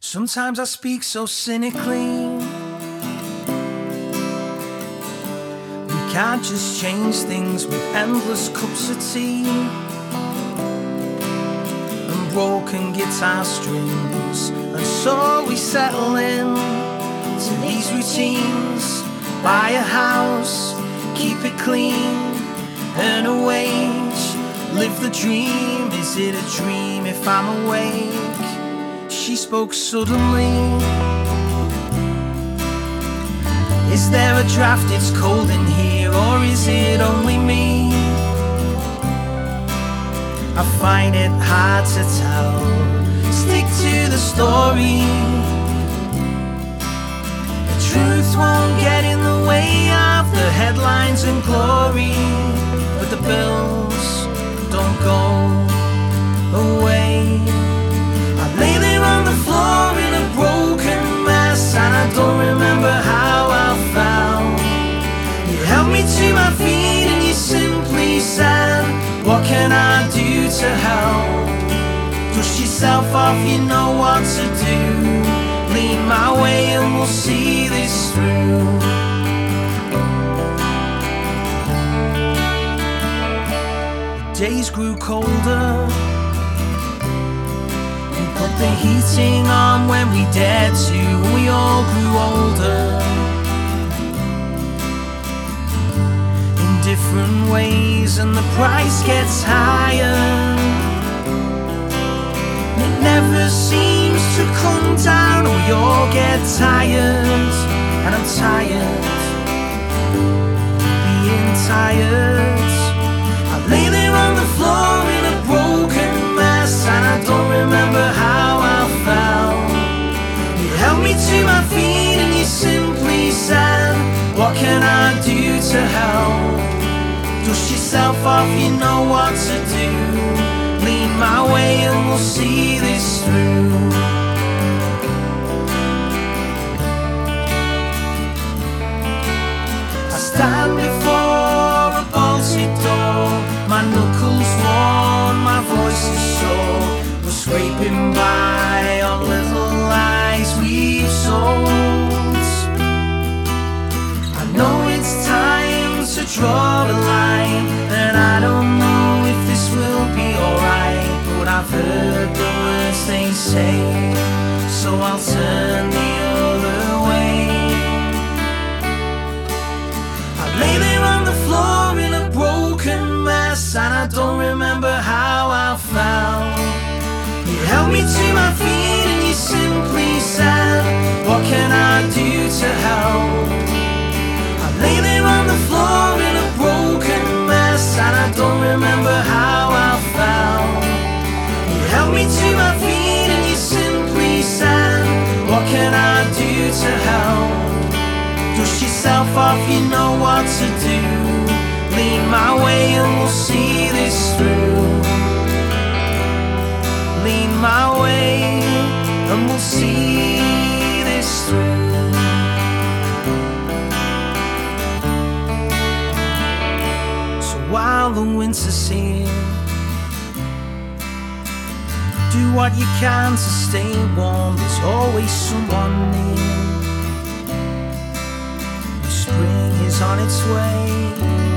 Sometimes I speak so cynically. We can't just change things with endless cups of tea and broken guitar strings. And so we settle in to these routines. Buy a house, keep it clean, earn a wage, live the dream. Is it a dream if I'm awake? She spoke suddenly. Is there a draft? It's cold in here, or is it only me? I find it hard to tell. Stick to the story. The truth won't get in the way of the headlines and glory, yourself off, you know what to do. Lean my way, and we'll see this through. Days grew colder. We put the heating on when we dared to. We all grew older. In different ways, and the price gets higher. Never seems to come down, or you'll get tired. And I'm tired being tired. I lay there on the floor in a broken mess, and I don't remember how I fell. You held me to my feet, and you simply said, What can I do to help? Dust yourself off, you know what to do. My way, and we'll see this through. So I'll send the What can I do to help? Dust yourself off, you know what to do. Lean my way and we'll see this through. Lean my way and we'll see this through. So while the winter's here, do what you can to stay warm. There's always someone near. Spring is on its way.